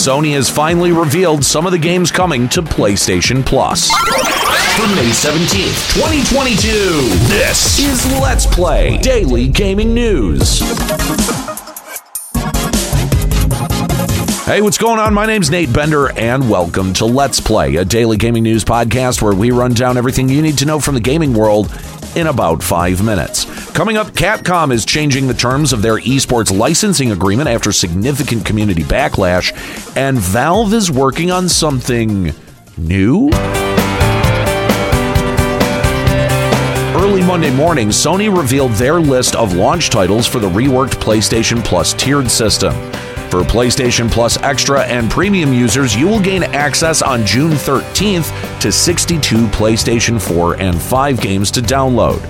Sony has finally revealed some of the games coming to PlayStation Plus. For May 17th, 2022, this is Let's Play Daily Gaming News. Hey, what's going on? My name's Nate Bender, and welcome to Let's Play, a daily gaming news podcast where we run down everything you need to know from the gaming world in about five minutes. Coming up, Capcom is changing the terms of their esports licensing agreement after significant community backlash, and Valve is working on something new? Early Monday morning, Sony revealed their list of launch titles for the reworked PlayStation Plus tiered system. For PlayStation Plus Extra and Premium users, you will gain access on June 13th to 62 PlayStation 4 and 5 games to download.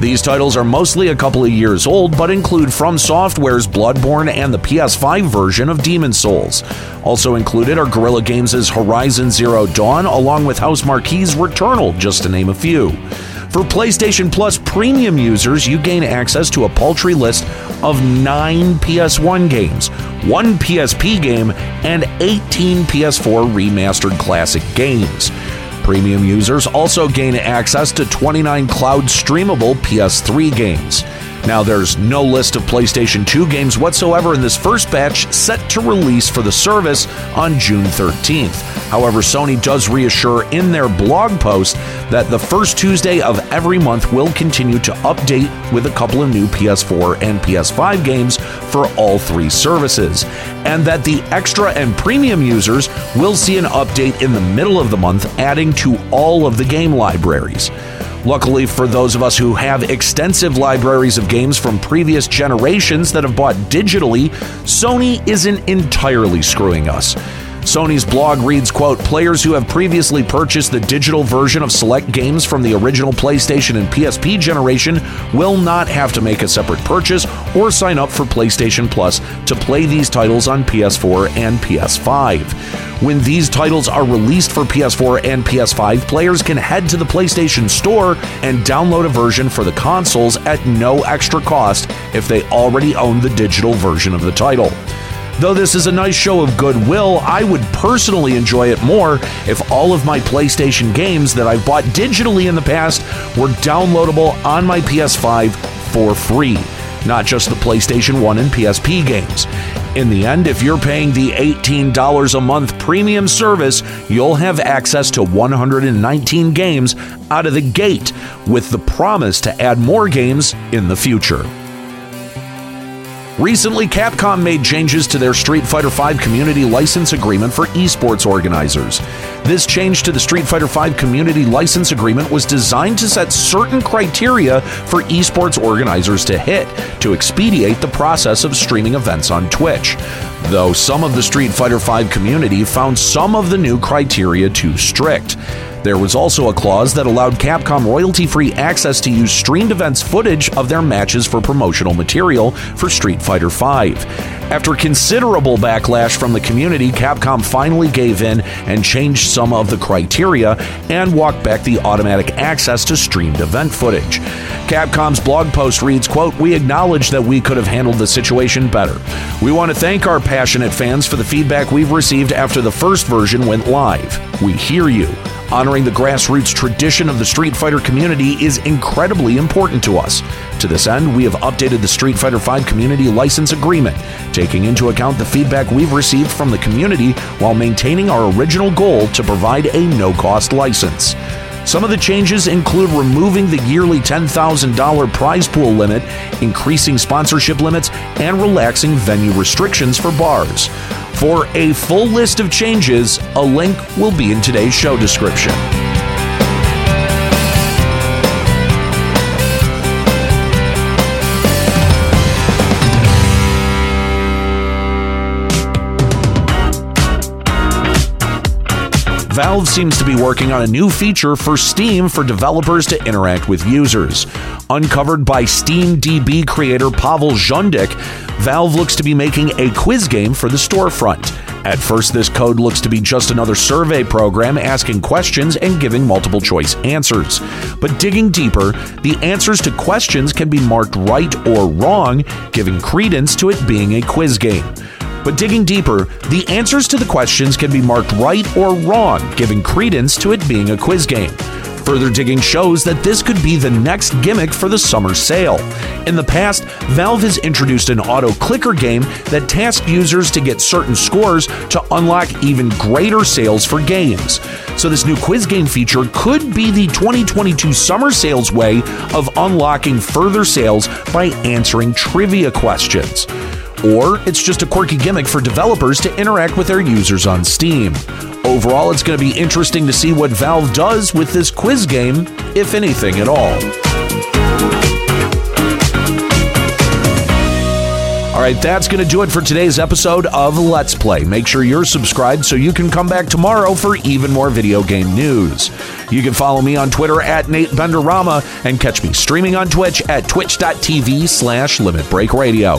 These titles are mostly a couple of years old, but include From Software's Bloodborne and the PS5 version of Demon Souls. Also included are Guerrilla Games' Horizon Zero Dawn, along with House Housemarque's Returnal, just to name a few. For PlayStation Plus premium users, you gain access to a paltry list of nine PS1 games, one PSP game, and 18 PS4 remastered classic games. Premium users also gain access to 29 cloud streamable PS3 games. Now, there's no list of PlayStation 2 games whatsoever in this first batch set to release for the service on June 13th. However, Sony does reassure in their blog post that the first Tuesday of every month will continue to update with a couple of new PS4 and PS5 games for all three services, and that the extra and premium users will see an update in the middle of the month, adding to all of the game libraries. Luckily for those of us who have extensive libraries of games from previous generations that have bought digitally, Sony isn't entirely screwing us. Sony's blog reads, quote, players who have previously purchased the digital version of select games from the original PlayStation and PSP generation will not have to make a separate purchase or sign up for PlayStation Plus to play these titles on PS4 and PS5. When these titles are released for PS4 and PS5, players can head to the PlayStation Store and download a version for the consoles at no extra cost if they already own the digital version of the title. Though this is a nice show of goodwill, I would personally enjoy it more if all of my PlayStation games that I've bought digitally in the past were downloadable on my PS5 for free, not just the PlayStation 1 and PSP games. In the end, if you're paying the $18 a month premium service, you'll have access to 119 games out of the gate, with the promise to add more games in the future. Recently, Capcom made changes to their Street Fighter V community license agreement for esports organizers. This change to the Street Fighter V community license agreement was designed to set certain criteria for esports organizers to hit to expedite the process of streaming events on Twitch. Though some of the Street Fighter V community found some of the new criteria too strict. There was also a clause that allowed Capcom royalty free access to use streamed events footage of their matches for promotional material for Street Fighter V. After considerable backlash from the community, Capcom finally gave in and changed some of the criteria and walked back the automatic access to streamed event footage. Capcom's blog post reads, quote, "We acknowledge that we could have handled the situation better. We want to thank our passionate fans for the feedback we've received after the first version went live. We hear you. Honoring the grassroots tradition of the Street Fighter community is incredibly important to us. To this end, we have updated the Street Fighter V community license agreement, taking into account the feedback we've received from the community while maintaining our original goal to provide a no cost license. Some of the changes include removing the yearly $10,000 prize pool limit, increasing sponsorship limits, and relaxing venue restrictions for bars. For a full list of changes, a link will be in today's show description. Valve seems to be working on a new feature for Steam for developers to interact with users. Uncovered by SteamDB creator Pavel Djundik, Valve looks to be making a quiz game for the storefront. At first, this code looks to be just another survey program asking questions and giving multiple choice answers. But digging deeper, the answers to questions can be marked right or wrong, giving credence to it being a quiz game. But digging deeper, the answers to the questions can be marked right or wrong, giving credence to it being a quiz game. Further digging shows that this could be the next gimmick for the summer sale. In the past, Valve has introduced an auto clicker game that tasked users to get certain scores to unlock even greater sales for games. So, this new quiz game feature could be the 2022 summer sales way of unlocking further sales by answering trivia questions or it's just a quirky gimmick for developers to interact with their users on Steam. Overall, it's going to be interesting to see what Valve does with this quiz game, if anything at all. All right, that's going to do it for today's episode of Let's Play. Make sure you're subscribed so you can come back tomorrow for even more video game news. You can follow me on Twitter at Nate Benderama and catch me streaming on Twitch at twitch.tv slash Limit Break Radio.